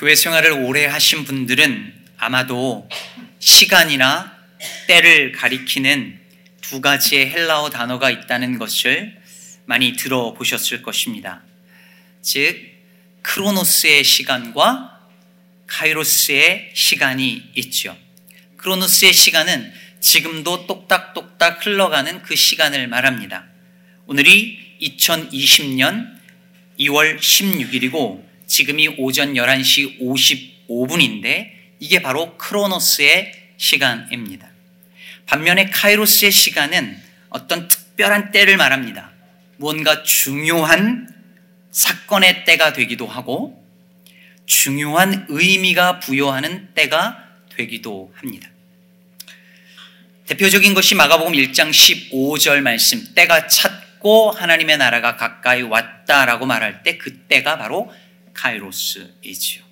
교회 생활을 오래 하신 분들은 아마도 시간이나 때를 가리키는 두 가지의 헬라어 단어가 있다는 것을 많이 들어보셨을 것입니다. 즉, 크로노스의 시간과 카이로스의 시간이 있죠. 크로노스의 시간은 지금도 똑딱똑딱 흘러가는 그 시간을 말합니다. 오늘이 2020년 2월 16일이고 지금이 오전 11시 55분인데 이게 바로 크로노스의 시간입니다. 반면에 카이로스의 시간은 어떤 특별한 때를 말합니다. 무언가 중요한 사건의 때가 되기도 하고 중요한 의미가 부여하는 때가 되기도 합니다. 대표적인 것이 마가복음 1장 15절 말씀, 때가 찼고 하나님의 나라가 가까이 왔다라고 말할 때 그때가 바로 카이로스이지요.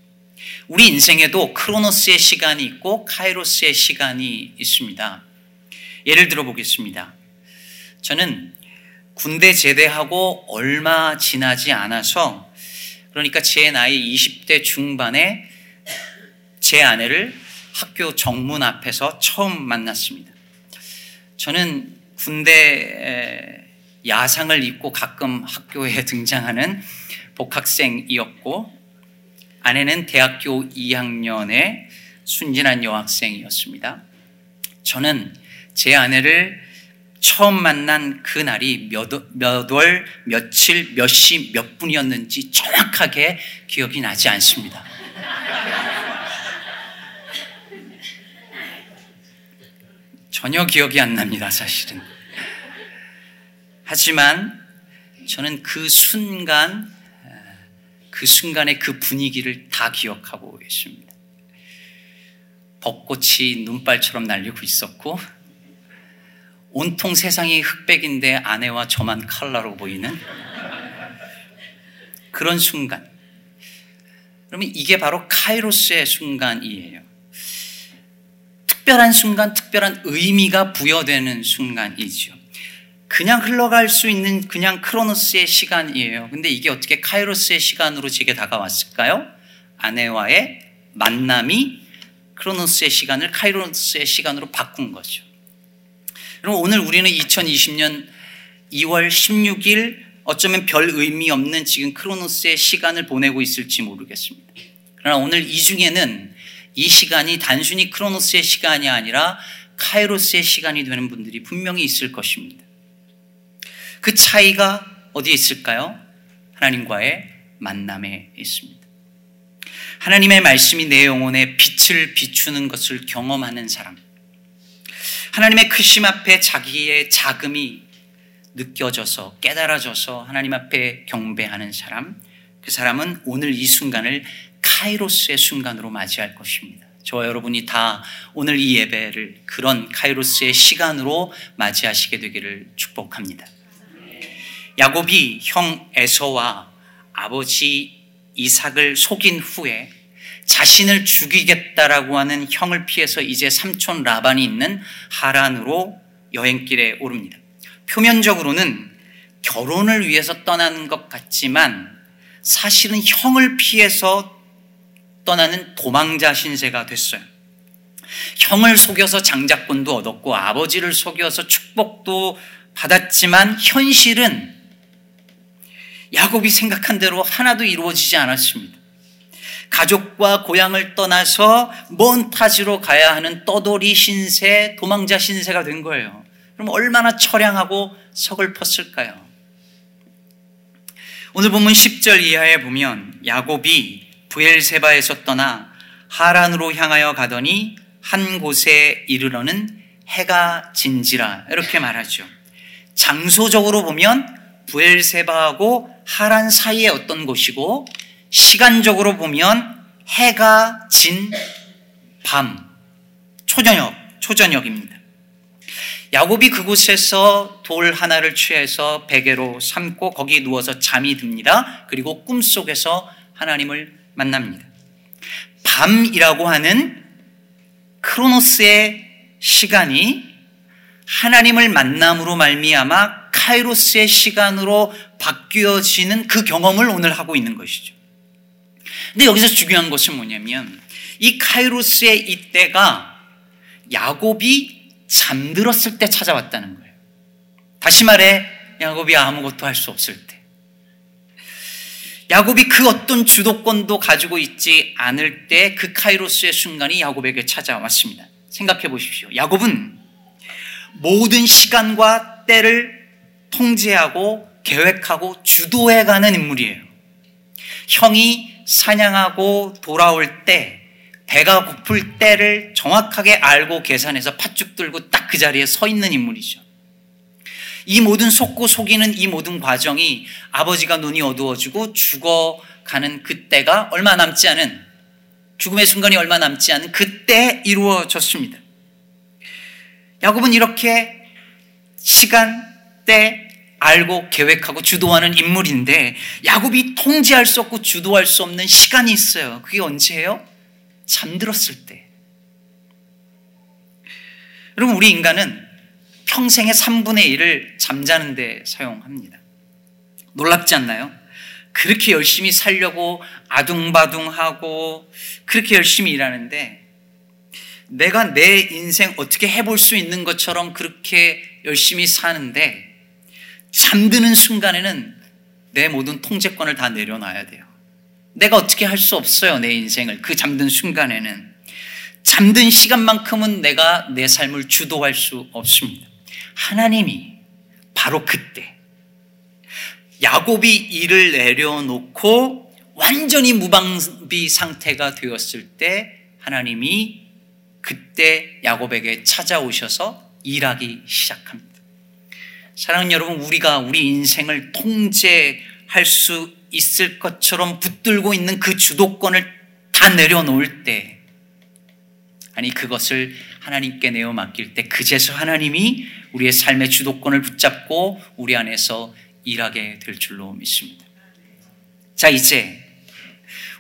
우리 인생에도 크로노스의 시간이 있고 카이로스의 시간이 있습니다. 예를 들어 보겠습니다. 저는 군대 제대하고 얼마 지나지 않아서 그러니까 제 나이 20대 중반에 제 아내를 학교 정문 앞에서 처음 만났습니다. 저는 군대 야상을 입고 가끔 학교에 등장하는 복학생이었고 아내는 대학교 2학년의 순진한 여학생이었습니다. 저는 제 아내를 처음 만난 그 날이 몇, 몇 월, 며칠, 몇 시, 몇 분이었는지 정확하게 기억이 나지 않습니다. 전혀 기억이 안 납니다, 사실은. 하지만 저는 그 순간, 그 순간의 그 분위기를 다 기억하고 있습니다. 벚꽃이 눈발처럼 날리고 있었고, 온통 세상이 흑백인데 아내와 저만 칼라로 보이는 그런 순간. 그러면 이게 바로 카이로스의 순간이에요. 특별한 순간, 특별한 의미가 부여되는 순간이죠. 그냥 흘러갈 수 있는 그냥 크로노스의 시간이에요. 근데 이게 어떻게 카이로스의 시간으로 제게 다가왔을까요? 아내와의 만남이 크로노스의 시간을 카이로스의 시간으로 바꾼 거죠. 그럼 오늘 우리는 2020년 2월 16일 어쩌면 별 의미 없는 지금 크로노스의 시간을 보내고 있을지 모르겠습니다. 그러나 오늘 이 중에는 이 시간이 단순히 크로노스의 시간이 아니라 카이로스의 시간이 되는 분들이 분명히 있을 것입니다. 그 차이가 어디에 있을까요? 하나님과의 만남에 있습니다. 하나님의 말씀이 내 영혼에 빛을 비추는 것을 경험하는 사람. 하나님의 크심 앞에 자기의 자금이 느껴져서 깨달아져서 하나님 앞에 경배하는 사람, 그 사람은 오늘 이 순간을 카이로스의 순간으로 맞이할 것입니다. 저와 여러분이 다 오늘 이 예배를 그런 카이로스의 시간으로 맞이하시게 되기를 축복합니다. 야곱이 형 에서와 아버지 이삭을 속인 후에 자신을 죽이겠다라고 하는 형을 피해서 이제 삼촌 라반이 있는 하란으로 여행길에 오릅니다. 표면적으로는 결혼을 위해서 떠나는 것 같지만 사실은 형을 피해서 떠나는 도망자 신세가 됐어요. 형을 속여서 장자권도 얻었고 아버지를 속여서 축복도 받았지만 현실은 야곱이 생각한 대로 하나도 이루어지지 않았습니다. 가족과 고향을 떠나서 먼 타지로 가야 하는 떠돌이 신세, 도망자 신세가 된 거예요. 그럼 얼마나 처량하고 서글펐을까요? 오늘 보면 10절 이하에 보면 야곱이 부엘세바에서 떠나 하란으로 향하여 가더니 한 곳에 이르러는 해가 진지라 이렇게 말하죠. 장소적으로 보면 부엘세바하고 하란 사이에 어떤 곳이고 시간적으로 보면 해가 진 밤, 초저녁, 초저녁입니다. 야곱이 그곳에서 돌 하나를 취해서 베개로 삼고 거기 누워서 잠이 듭니다. 그리고 꿈속에서 하나님을 만납니다. 밤이라고 하는 크로노스의 시간이 하나님을 만남으로 말미암아 카이로스의 시간으로 바뀌어지는 그 경험을 오늘 하고 있는 것이죠. 근데 여기서 중요한 것은 뭐냐면 이 카이로스의 이때가 야곱이 잠들었을 때 찾아왔다는 거예요. 다시 말해 야곱이 아무것도 할 수 없을 때. 야곱이 그 어떤 주도권도 가지고 있지 않을 때 그 카이로스의 순간이 야곱에게 찾아왔습니다. 생각해 보십시오. 야곱은 모든 시간과 때를 통제하고 계획하고 주도해 가는 인물이에요. 형이 사냥하고 돌아올 때 배가 고플 때를 정확하게 알고 계산해서 팥죽 들고 딱 그 자리에 서 있는 인물이죠. 이 모든 속고 속이는 이 모든 과정이 아버지가 눈이 어두워지고 죽어가는 그때가 얼마 남지 않은 죽음의 순간이 얼마 남지 않은 그때 이루어졌습니다. 야곱은 이렇게 시간, 때, 알고 계획하고 주도하는 인물인데 야곱이 통제할 수 없고 주도할 수 없는 시간이 있어요. 그게 언제예요? 잠들었을 때. 여러분, 우리 인간은 평생의 3분의 1을 잠자는 데 사용합니다. 놀랍지 않나요? 그렇게 열심히 살려고 아둥바둥하고 그렇게 열심히 일하는데 내가 내 인생 어떻게 해볼 수 있는 것처럼 그렇게 열심히 사는데 잠드는 순간에는 내 모든 통제권을 다 내려놔야 돼요. 내가 어떻게 할 수 없어요, 내 인생을. 그 잠든 순간에는. 잠든 시간만큼은 내가 내 삶을 주도할 수 없습니다. 하나님이 바로 그때 야곱이 일을 내려놓고 완전히 무방비 상태가 되었을 때 하나님이 그때 야곱에게 찾아오셔서 일하기 시작합니다. 사랑하는 여러분, 우리가 우리 인생을 통제할 수 있을 것처럼 붙들고 있는 그 주도권을 다 내려놓을 때, 아니, 그것을 하나님께 내어 맡길 때, 그제서 하나님이 우리의 삶의 주도권을 붙잡고 우리 안에서 일하게 될 줄로 믿습니다. 자, 이제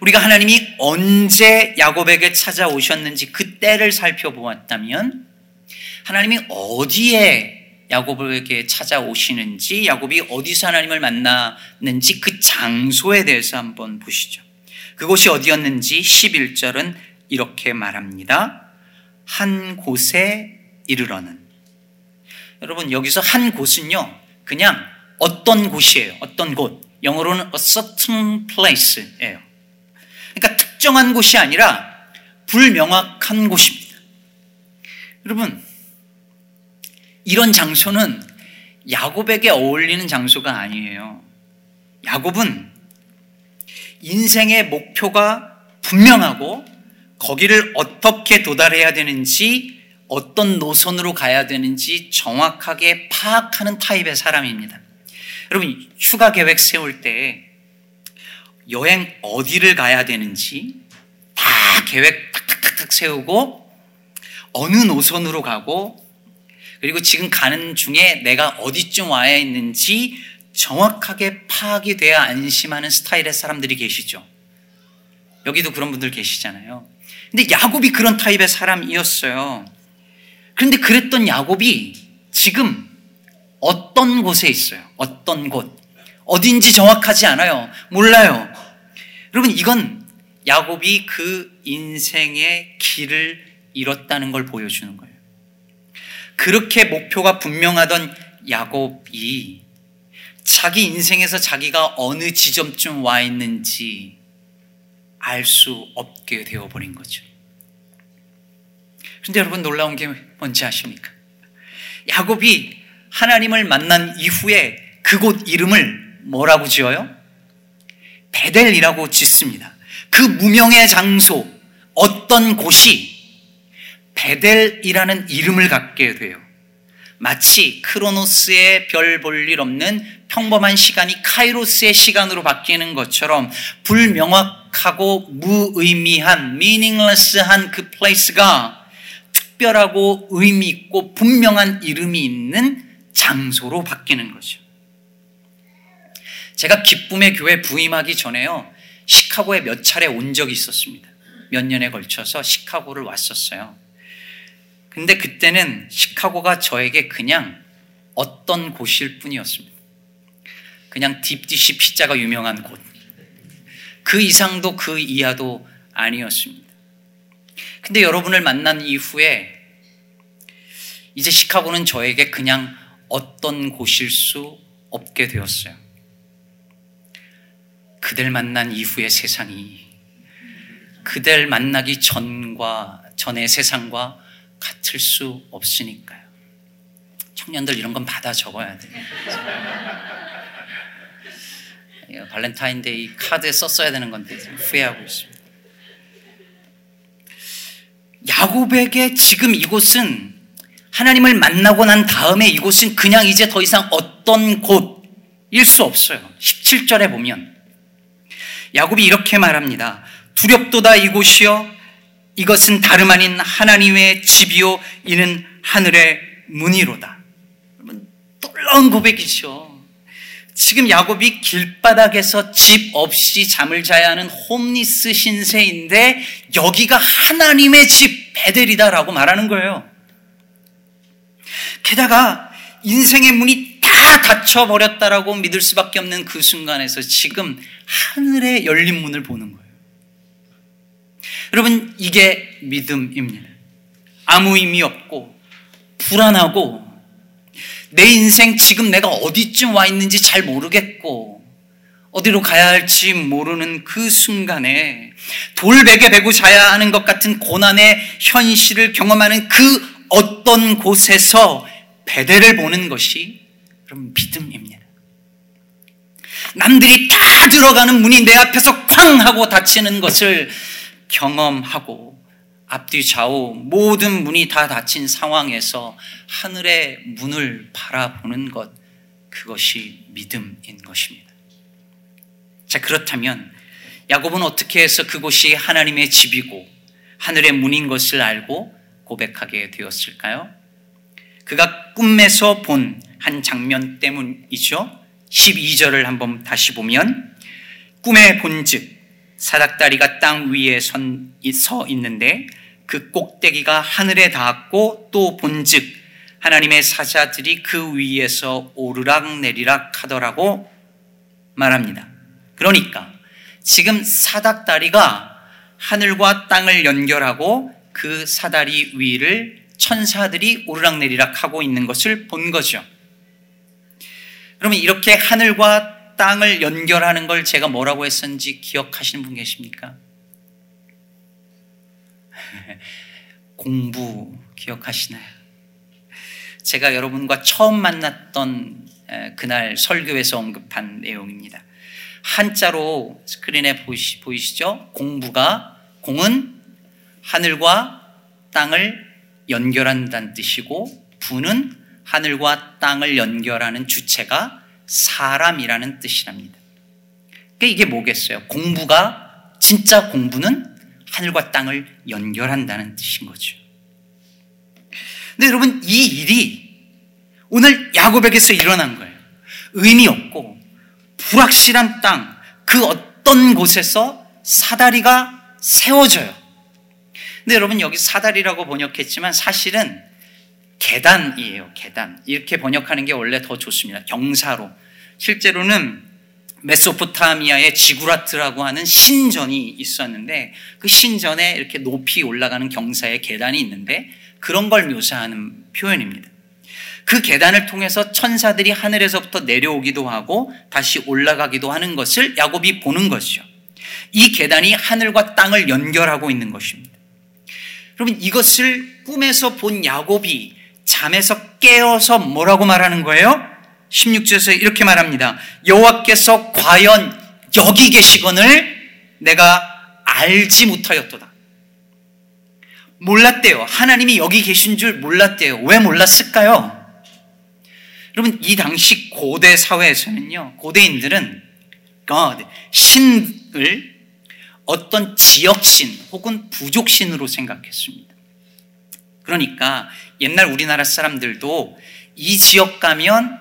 우리가 하나님이 언제 야곱에게 찾아오셨는지 그 때를 살펴보았다면 하나님이 어디에 야곱에게 찾아오시는지 야곱이 어디서 하나님을 만났는지 그 장소에 대해서 한번 보시죠. 그곳이 어디였는지 11절은 이렇게 말합니다. 한 곳에 이르러는 여러분 여기서 한 곳은요 그냥 어떤 곳이에요. 어떤 곳. 영어로는 a certain place예요. 그러니까 특정한 곳이 아니라 불명확한 곳입니다. 여러분, 이런 장소는 야곱에게 어울리는 장소가 아니에요. 야곱은 인생의 목표가 분명하고 거기를 어떻게 도달해야 되는지 어떤 노선으로 가야 되는지 정확하게 파악하는 타입의 사람입니다. 여러분, 휴가 계획 세울 때 여행 어디를 가야 되는지 다 계획 탁탁탁탁 세우고 어느 노선으로 가고 그리고 지금 가는 중에 내가 어디쯤 와야 있는지 정확하게 파악이 돼야 안심하는 스타일의 사람들이 계시죠. 여기도 그런 분들 계시잖아요. 근데 야곱이 그런 타입의 사람이었어요. 그런데 그랬던 야곱이 지금 어떤 곳에 있어요. 어떤 곳. 어딘지 정확하지 않아요. 몰라요. 여러분, 이건 야곱이 그 인생의 길을 잃었다는 걸 보여주는 거예요. 그렇게 목표가 분명하던 야곱이 자기 인생에서 자기가 어느 지점쯤 와 있는지 알 수 없게 되어버린 거죠. 근데 여러분 놀라운 게 뭔지 아십니까? 야곱이 하나님을 만난 이후에 그곳 이름을 뭐라고 지어요? 벧엘이라고 짓습니다. 그 무명의 장소, 어떤 곳이 벧엘이라는 이름을 갖게 돼요. 마치 크로노스의 별 볼 일 없는 평범한 시간이 카이로스의 시간으로 바뀌는 것처럼 불명확하고 무의미한, meaningless한 그 place가 특별하고 의미 있고 분명한 이름이 있는 장소로 바뀌는 거죠. 제가 기쁨의 교회 부임하기 전에요. 시카고에 몇 차례 온 적이 있었습니다. 몇 년에 걸쳐서 시카고를 왔었어요. 근데 그때는 시카고가 저에게 그냥 어떤 곳일 뿐이었습니다. 그냥 딥디시 피자가 유명한 곳. 그 이상도 그 이하도 아니었습니다. 근데 여러분을 만난 이후에 이제 시카고는 저에게 그냥 어떤 곳일 수 없게 되었어요. 그댈 만난 이후의 세상이 그댈 만나기 전과 전의 세상과 같을 수 없으니까요. 청년들 이런 건 받아 적어야 돼. 발렌타인데이 카드에 썼어야 되는 건데 후회하고 있습니다. 야곱에게 지금 이곳은 하나님을 만나고 난 다음에 이곳은 그냥 이제 더 이상 어떤 곳일 수 없어요. 17절에 보면 야곱이 이렇게 말합니다. 두렵도다 이곳이여 이것은 다름 아닌 하나님의 집이요 이는 하늘의 문이로다. 놀라운 고백이죠. 지금 야곱이 길바닥에서 집 없이 잠을 자야 하는 홈리스 신세인데 여기가 하나님의 집 베델이다라고 말하는 거예요. 게다가 인생의 문이 다 닫혀 버렸다라고 믿을 수밖에 없는 그 순간에서 지금 하늘의 열린 문을 보는 거예요. 여러분, 이게 믿음입니다. 아무 의미 없고, 불안하고, 내 인생 지금 내가 어디쯤 와 있는지 잘 모르겠고, 어디로 가야 할지 모르는 그 순간에 돌베개 베고 자야 하는 것 같은 고난의 현실을 경험하는 그 어떤 곳에서 배대를 보는 것이 그럼 믿음입니다. 남들이 다 들어가는 문이 내 앞에서 쾅 하고 닫히는 것을 경험하고 앞뒤 좌우 모든 문이 다 닫힌 상황에서 하늘의 문을 바라보는 것 그것이 믿음인 것입니다. 자 그렇다면 야곱은 어떻게 해서 그곳이 하나님의 집이고 하늘의 문인 것을 알고 고백하게 되었을까요? 그가 꿈에서 본 한 장면 때문이죠. 12절을 한번 다시 보면 꿈에 본즉 사닥다리가 땅 위에 선, 서 있는데 그 꼭대기가 하늘에 닿았고 또 본즉 하나님의 사자들이 그 위에서 오르락 내리락 하더라고 말합니다. 그러니까 지금 사닥다리가 하늘과 땅을 연결하고 그 사다리 위를 천사들이 오르락 내리락 하고 있는 것을 본 거죠. 그러면 이렇게 하늘과 땅을 연결하는 걸 제가 뭐라고 했었는지 기억하시는 분 계십니까? 공부 기억하시나요? 제가 여러분과 처음 만났던 그날 설교에서 언급한 내용입니다. 한자로 스크린에 보이시, 보이시죠? 공부가 공은 하늘과 땅을 연결한다는 뜻이고 부는 하늘과 땅을 연결하는 주체가 사람이라는 뜻이랍니다. 그러니까 이게 뭐겠어요? 공부가 진짜 공부는 하늘과 땅을 연결한다는 뜻인 거죠. 근데 여러분 이 일이 오늘 야곱에게서 일어난 거예요. 의미 없고 불확실한 땅, 그 어떤 곳에서 사다리가 세워져요. 근데 여러분 여기 사다리라고 번역했지만 사실은 계단이에요. 계단. 이렇게 번역하는 게 원래 더 좋습니다. 경사로. 실제로는 메소포타미아의 지구라트라고 하는 신전이 있었는데 그 신전에 이렇게 높이 올라가는 경사의 계단이 있는데 그런 걸 묘사하는 표현입니다. 그 계단을 통해서 천사들이 하늘에서부터 내려오기도 하고 다시 올라가기도 하는 것을 야곱이 보는 것이죠. 이 계단이 하늘과 땅을 연결하고 있는 것입니다. 여러분 이것을 꿈에서 본 야곱이 잠에서 깨어서 뭐라고 말하는 거예요? 16절에서 이렇게 말합니다. 여호와께서 과연 여기 계시건을 내가 알지 못하였도다. 몰랐대요. 하나님이 여기 계신 줄 몰랐대요. 왜 몰랐을까요? 여러분, 이 당시 고대 사회에서는요, 고대인들은 God, 신을 어떤 지역신 혹은 부족신으로 생각했습니다. 그러니까 옛날 우리나라 사람들도 이 지역 가면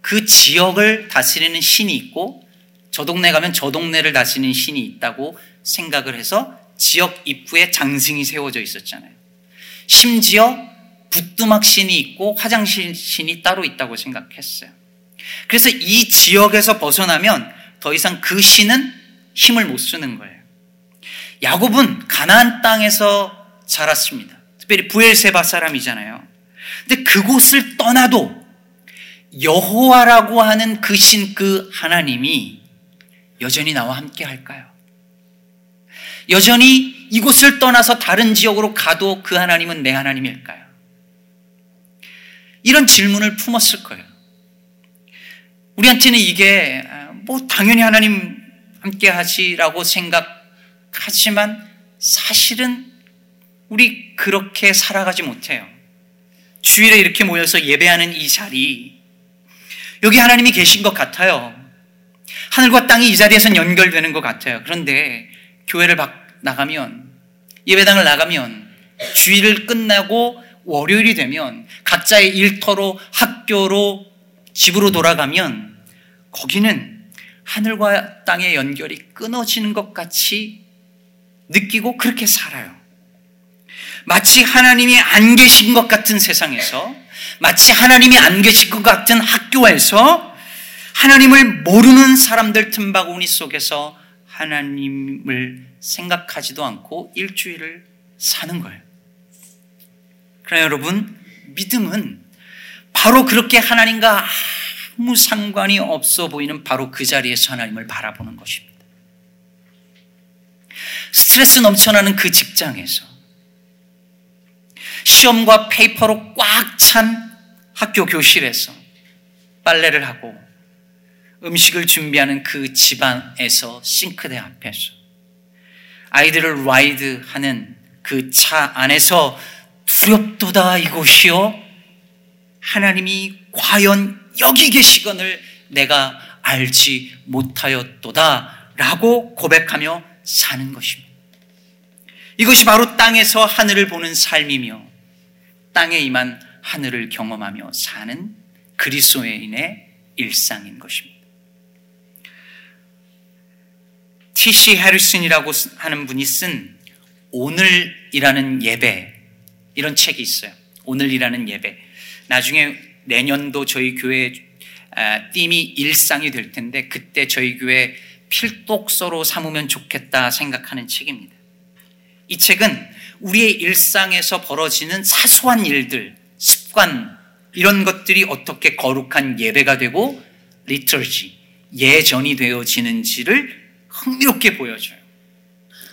그 지역을 다스리는 신이 있고 저 동네 가면 저 동네를 다스리는 신이 있다고 생각을 해서 지역 입구에 장승이 세워져 있었잖아요. 심지어 부뚜막 신이 있고 화장실 신이 따로 있다고 생각했어요. 그래서 이 지역에서 벗어나면 더 이상 그 신은 힘을 못 쓰는 거예요. 야곱은 가나안 땅에서 자랐습니다. 특별히 부엘세바 사람이잖아요. 근데 그곳을 떠나도 여호와라고 하는 그 신 그 하나님이 여전히 나와 함께 할까요? 여전히 이곳을 떠나서 다른 지역으로 가도 그 하나님은 내 하나님일까요? 이런 질문을 품었을 거예요. 우리한테는 이게 뭐 당연히 하나님 함께 하시라고 생각하지만 사실은 우리 그렇게 살아가지 못해요. 주일에 이렇게 모여서 예배하는 이 자리, 여기 하나님이 계신 것 같아요. 하늘과 땅이 이 자리에서 연결되는 것 같아요. 그런데 교회를 나가면, 예배당을 나가면, 주일을 끝나고 월요일이 되면 각자의 일터로 학교로 집으로 돌아가면 거기는 하늘과 땅의 연결이 끊어지는 것 같이 느끼고 그렇게 살아요. 마치 하나님이 안 계신 것 같은 세상에서 마치 하나님이 안 계신 것 같은 학교에서 하나님을 모르는 사람들 틈바구니 속에서 하나님을 생각하지도 않고 일주일을 사는 거예요. 그러나 여러분, 믿음은 바로 그렇게 하나님과 아무 상관이 없어 보이는 바로 그 자리에서 하나님을 바라보는 것입니다. 스트레스 넘쳐나는 그 직장에서 시험과 페이퍼로 꽉 찬 학교 교실에서 빨래를 하고 음식을 준비하는 그 집안에서 싱크대 앞에서 아이들을 라이드 하는 그 차 안에서 두렵도다 이곳이요 하나님이 과연 여기 계시건을 내가 알지 못하였도다 라고 고백하며 사는 것입니다. 이것이 바로 땅에서 하늘을 보는 삶이며 땅에 임한 하늘을 경험하며 사는 그리스도인의 일상인 것입니다. T.C. 해리슨이라고 하는 분이 쓴 오늘이라는 예배 이런 책이 있어요. 오늘이라는 예배. 나중에 내년도 저희 교회 띠이 일상이 될 텐데 그때 저희 교회 필독서로 삼으면 좋겠다 생각하는 책입니다. 이 책은 우리의 일상에서 벌어지는 사소한 일들, 습관, 이런 것들이 어떻게 거룩한 예배가 되고 리터지, 예전이 되어지는지를 흥미롭게 보여줘요.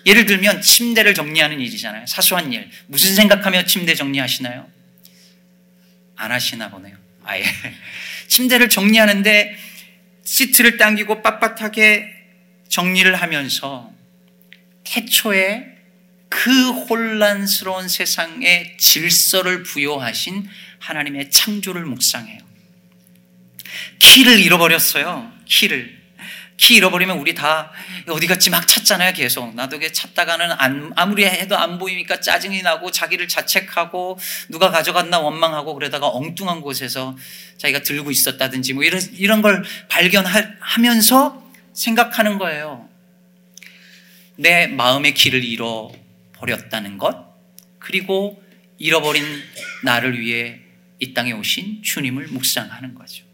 예를 들면 침대를 정리하는 일이잖아요. 사소한 일. 무슨 생각하며 침대 정리하시나요? 안 하시나 보네요. 아예. 침대를 정리하는데 시트를 당기고 빳빳하게 정리를 하면서 태초에 그 혼란스러운 세상에 질서를 부여하신 하나님의 창조를 묵상해요. 키를 잃어버렸어요. 키를. 키 잃어버리면 우리 다 어디 갔지 막 찾잖아요, 계속. 나도 찾다가는 안, 아무리 해도 안 보이니까 짜증이 나고 자기를 자책하고 누가 가져갔나 원망하고 그러다가 엉뚱한 곳에서 자기가 들고 있었다든지 뭐 이런, 이런 걸 발견하면서 생각하는 거예요. 내 마음의 길을 잃어 버렸다는 것, 그리고 잃어버린 나를 위해 이 땅에 오신 주님을 묵상하는 거죠.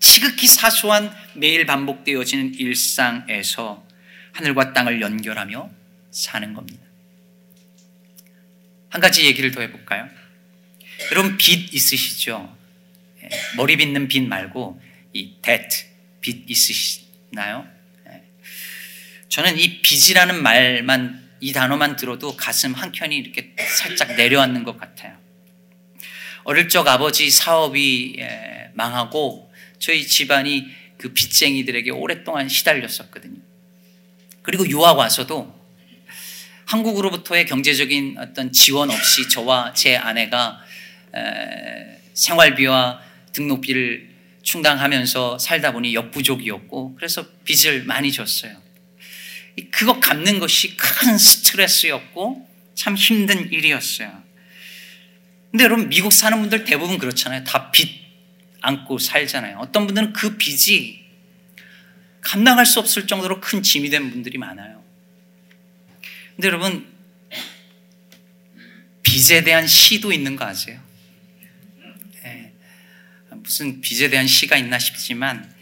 지극히 사소한 매일 반복되어지는 일상에서 하늘과 땅을 연결하며 사는 겁니다. 한 가지 얘기를 더 해볼까요? 여러분 빚 있으시죠? 예, 머리 빚는 빚 말고 이 debt, 빚 있으시나요? 예. 저는 이 빚이라는 말만 이 단어만 들어도 가슴 한켠이 이렇게 살짝 내려앉는 것 같아요. 어릴 적 아버지 사업이 예, 망하고 저희 집안이 그 빚쟁이들에게 오랫동안 시달렸었거든요. 그리고 유학 와서도 한국으로부터의 경제적인 어떤 지원 없이 저와 제 아내가 생활비와 등록비를 충당하면서 살다 보니 역부족이었고 그래서 빚을 많이 졌어요. 그거 갚는 것이 큰 스트레스였고 참 힘든 일이었어요. 근데 여러분 미국 사는 분들 대부분 그렇잖아요. 다 빚 안고 살잖아요. 어떤 분들은 그 빚이 감당할 수 없을 정도로 큰 짐이 된 분들이 많아요. 근데 여러분, 빚에 대한 시도 있는 거 아세요? 네. 무슨 빚에 대한 시가 있나 싶지만,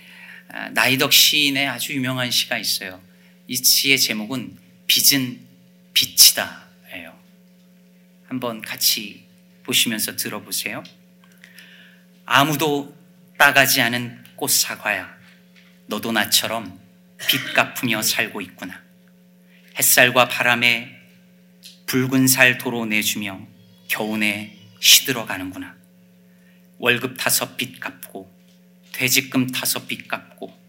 아, 나이덕 시인의 아주 유명한 시가 있어요. 이 시의 제목은 빚은 빛이다. 예요. 한번 같이 보시면서 들어보세요. 아무도 따가지 않은 꽃 사과야. 너도 나처럼 빚 갚으며 살고 있구나. 햇살과 바람에 붉은 살 도로 내주며 겨우내 시들어 가는구나. 월급 타서 빚 갚고 퇴직금 타서 빚 갚고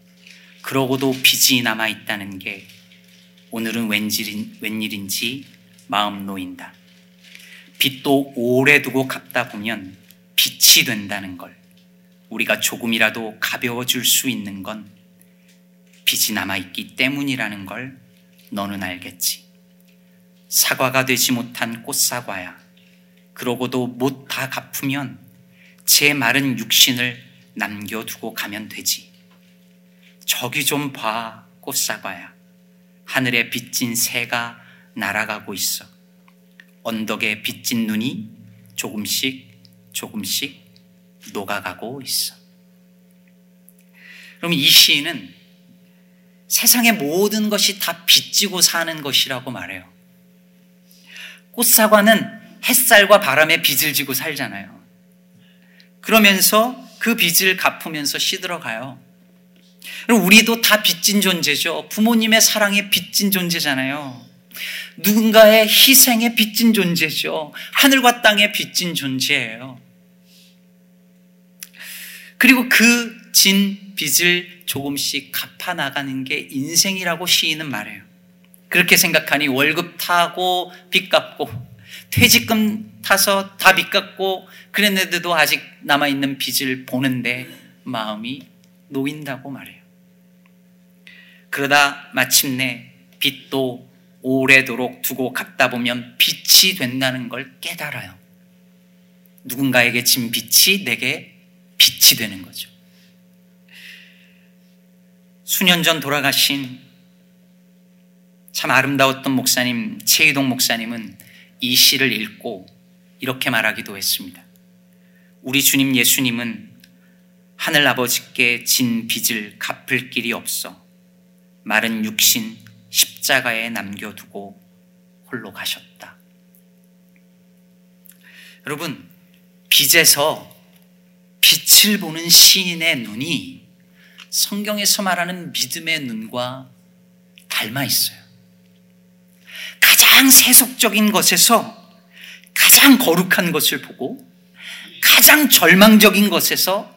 그러고도 빚이 남아 있다는 게 오늘은 웬일인, 웬일인지 마음 놓인다. 빚도 오래 두고 갚다 보면 빛이 된다는 걸 우리가 조금이라도 가벼워줄 수 있는 건 빚이 남아있기 때문이라는 걸 너는 알겠지. 사과가 되지 못한 꽃사과야. 그러고도 못 다 갚으면 제 마른 육신을 남겨두고 가면 되지. 저기 좀 봐, 꽃사과야. 하늘에 빚진 새가 날아가고 있어. 언덕에 빚진 눈이 조금씩 조금씩 녹아가고 있어. 그럼 이 시인은 세상의 모든 것이 다 빚지고 사는 것이라고 말해요. 꽃사과는 햇살과 바람에 빚을 지고 살잖아요. 그러면서 그 빚을 갚으면서 시들어가요. 우리도 다 빚진 존재죠. 부모님의 사랑에 빚진 존재잖아요. 누군가의 희생에 빚진 존재죠. 하늘과 땅에 빚진 존재예요. 그리고 그 진 빚을 조금씩 갚아 나가는 게 인생이라고 시인은 말해요. 그렇게 생각하니 월급 타고 빚 갚고 퇴직금 타서 다 빚 갚고 그랬는데도 아직 남아 있는 빚을 보는데 마음이 놓인다고 말해요. 그러다 마침내 빚도 오래도록 두고 갚다 보면 빛이 된다는 걸 깨달아요. 누군가에게 진 빛이 내게 빛이 되는 거죠. 수년 전 돌아가신 참 아름다웠던 목사님, 최희동 목사님은 이 시를 읽고 이렇게 말하기도 했습니다. 우리 주님 예수님은 하늘 아버지께 진 빚을 갚을 길이 없어 마른 육신 십자가에 남겨두고 홀로 가셨다. 여러분, 빚에서 빛을 보는 시인의 눈이 성경에서 말하는 믿음의 눈과 닮아 있어요. 가장 세속적인 것에서 가장 거룩한 것을 보고 가장 절망적인 것에서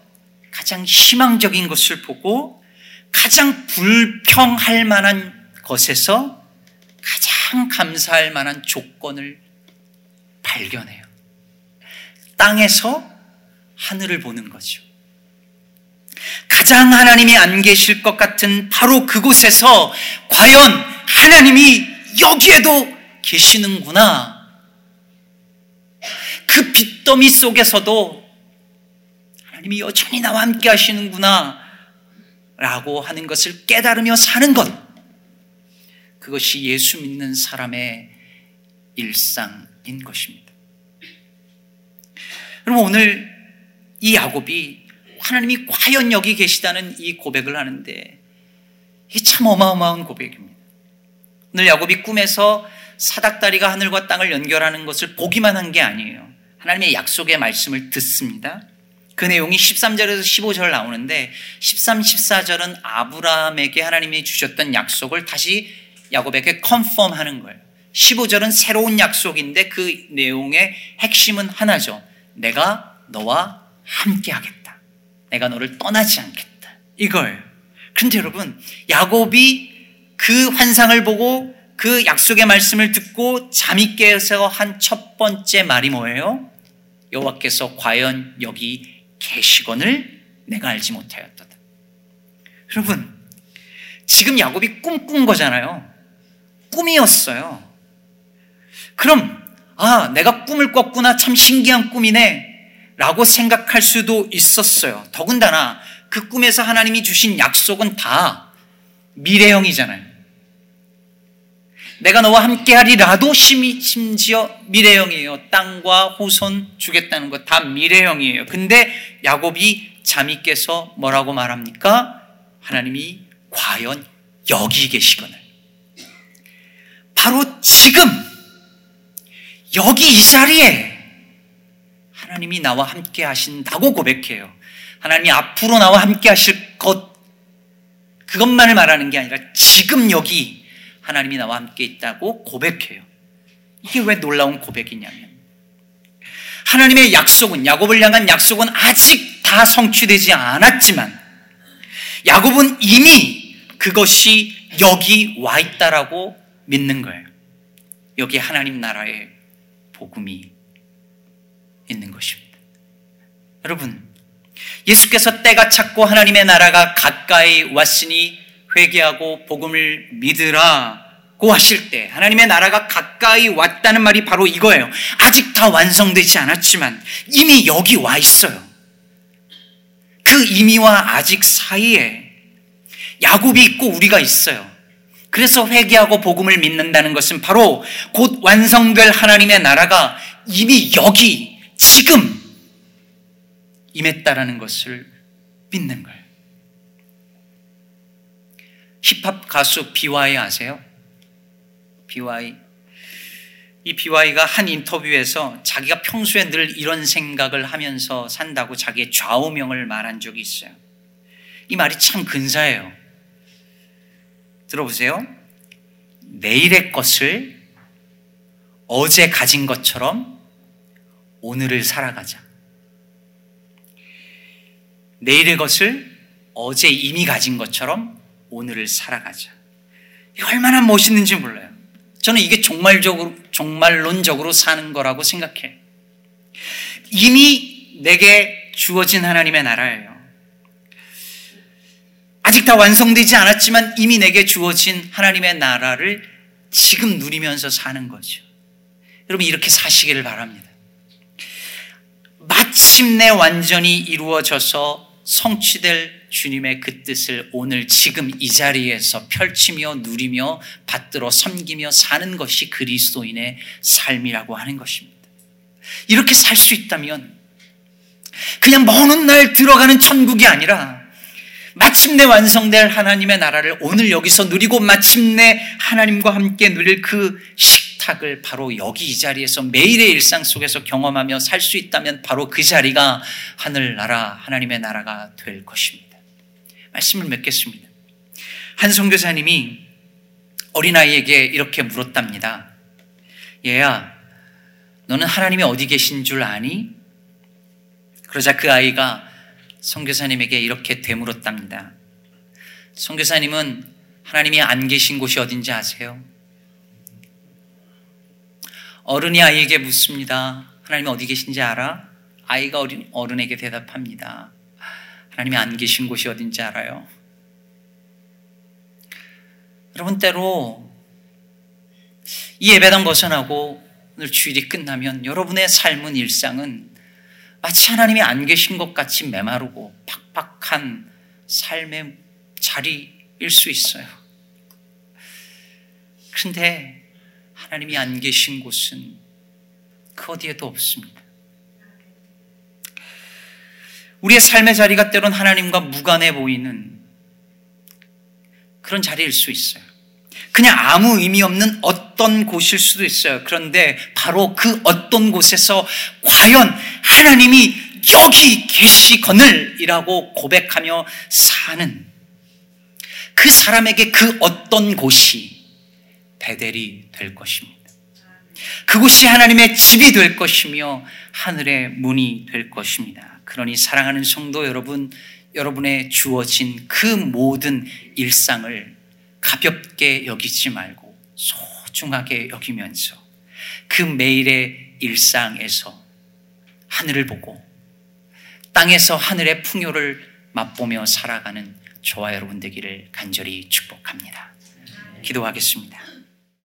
가장 희망적인 것을 보고 가장 불평할 만한 것에서 가장 감사할 만한 조건을 발견해요. 땅에서 하늘을 보는 거죠. 가장 하나님이 안 계실 것 같은 바로 그곳에서 과연 하나님이 여기에도 계시는구나. 그 빚더미 속에서도 하나님이 여전히 나와 함께 하시는구나. 라고 하는 것을 깨달으며 사는 것. 그것이 예수 믿는 사람의 일상인 것입니다. 그럼 오늘 이 야곱이 하나님이 과연 여기 계시다는 이 고백을 하는데 이게 참 어마어마한 고백입니다. 오늘 야곱이 꿈에서 사닥다리가 하늘과 땅을 연결하는 것을 보기만 한 게 아니에요. 하나님의 약속의 말씀을 듣습니다. 그 내용이 13절에서 15절 나오는데 13, 14절은 아브라함에게 하나님이 주셨던 약속을 다시 야곱에게 컨펌 하는 거예요. 15절은 새로운 약속인데 그 내용의 핵심은 하나죠. 내가 너와 함께 하겠다. 내가 너를 떠나지 않겠다. 이걸. 그런데 여러분, 야곱이 그 환상을 보고 그 약속의 말씀을 듣고 잠이 깨서 한 첫 번째 말이 뭐예요? 여호와께서 과연 여기 계시건을 내가 알지 못하였다. 여러분, 지금 야곱이 꿈꾼 거잖아요. 꿈이었어요. 그럼, 아, 내가 꿈을 꿨구나. 참 신기한 꿈이네. 라고 생각할 수도 있었어요. 더군다나 그 꿈에서 하나님이 주신 약속은 다 미래형이잖아요. 내가 너와 함께 하리라도 심지어 미래형이에요. 땅과 후손 주겠다는 것 다 미래형이에요. 근데 야곱이 깨서 뭐라고 말합니까? 하나님이 과연 여기 계시거늘 바로 지금 여기 이 자리에 하나님이 나와 함께 하신다고 고백해요. 하나님이 앞으로 나와 함께 하실 것 그것만을 말하는 게 아니라 지금 여기 하나님이 나와 함께 있다고 고백해요. 이게 왜 놀라운 고백이냐면 하나님의 약속은 야곱을 향한 약속은 아직 다 성취되지 않았지만 야곱은 이미 그것이 여기 와 있다라고 믿는 거예요. 여기 하나님 나라의 복음이 있는 것입니다. 여러분, 예수께서 때가 찼고 하나님의 나라가 가까이 왔으니 회개하고 복음을 믿으라고 하실 때 하나님의 나라가 가까이 왔다는 말이 바로 이거예요. 아직 다 완성되지 않았지만 이미 여기 와 있어요. 그 이미와 아직 사이에 야곱이 있고 우리가 있어요. 그래서 회개하고 복음을 믿는다는 것은 바로 곧 완성될 하나님의 나라가 이미 여기 지금 임했다라는 것을 믿는 거예요. 힙합 가수 비와이 아세요? 비와이. 이 비와이가 한 인터뷰에서 자기가 평소에 늘 이런 생각을 하면서 산다고 자기의 좌우명을 말한 적이 있어요. 이 말이 참 근사해요. 들어보세요. 내일의 것을 어제 가진 것처럼 오늘을 살아가자. 내일의 것을 어제 이미 가진 것처럼 오늘을 살아가자. 이 얼마나 멋있는지 몰라요. 저는 이게 종말적으로, 종말론적으로 사는 거라고 생각해. 이미 내게 주어진 하나님의 나라예요. 아직 다 완성되지 않았지만 이미 내게 주어진 하나님의 나라를 지금 누리면서 사는 거죠. 여러분, 이렇게 사시기를 바랍니다. 마침내 완전히 이루어져서 성취될 주님의 그 뜻을 오늘 지금 이 자리에서 펼치며 누리며 받들어 섬기며 사는 것이 그리스도인의 삶이라고 하는 것입니다. 이렇게 살 수 있다면 그냥 먼 훗날 들어가는 천국이 아니라 마침내 완성될 하나님의 나라를 오늘 여기서 누리고 마침내 하나님과 함께 누릴 그 식탁을 바로 여기 이 자리에서 매일의 일상 속에서 경험하며 살 수 있다면 바로 그 자리가 하늘나라, 하나님의 나라가 될 것입니다. 말씀을 맺겠습니다. 한 선교사님이 어린아이에게 이렇게 물었답니다. 얘야, 너는 하나님이 어디 계신 줄 아니? 그러자 그 아이가 선교사님에게 이렇게 되물었답니다. 선교사님은 하나님이 안 계신 곳이 어딘지 아세요? 어른이 아이에게 묻습니다. 하나님이 어디 계신지 알아? 아이가 어린, 어른에게 대답합니다. 하나님이 안 계신 곳이 어딘지 알아요? 여러분, 때로 이 예배당 벗어나고 오늘 주일이 끝나면 여러분의 삶은 일상은 마치 하나님이 안 계신 것 같이 메마르고 팍팍한 삶의 자리일 수 있어요. 그런데 하나님이 안 계신 곳은 그 어디에도 없습니다. 우리의 삶의 자리가 때론 하나님과 무관해 보이는 그런 자리일 수 있어요. 그냥 아무 의미 없는 어떤 곳일 수도 있어요. 그런데 바로 그 어떤 곳에서 과연 하나님이 여기 계시거늘이라고 고백하며 사는 그 사람에게 그 어떤 곳이 베델이 될 것입니다. 그곳이 하나님의 집이 될 것이며 하늘의 문이 될 것입니다. 그러니 사랑하는 성도 여러분, 여러분의 주어진 그 모든 일상을 가볍게 여기지 말고 소중하게 여기면서 그 매일의 일상에서 하늘을 보고 땅에서 하늘의 풍요를 맛보며 살아가는 저와 여러분 되기를 간절히 축복합니다. 기도하겠습니다.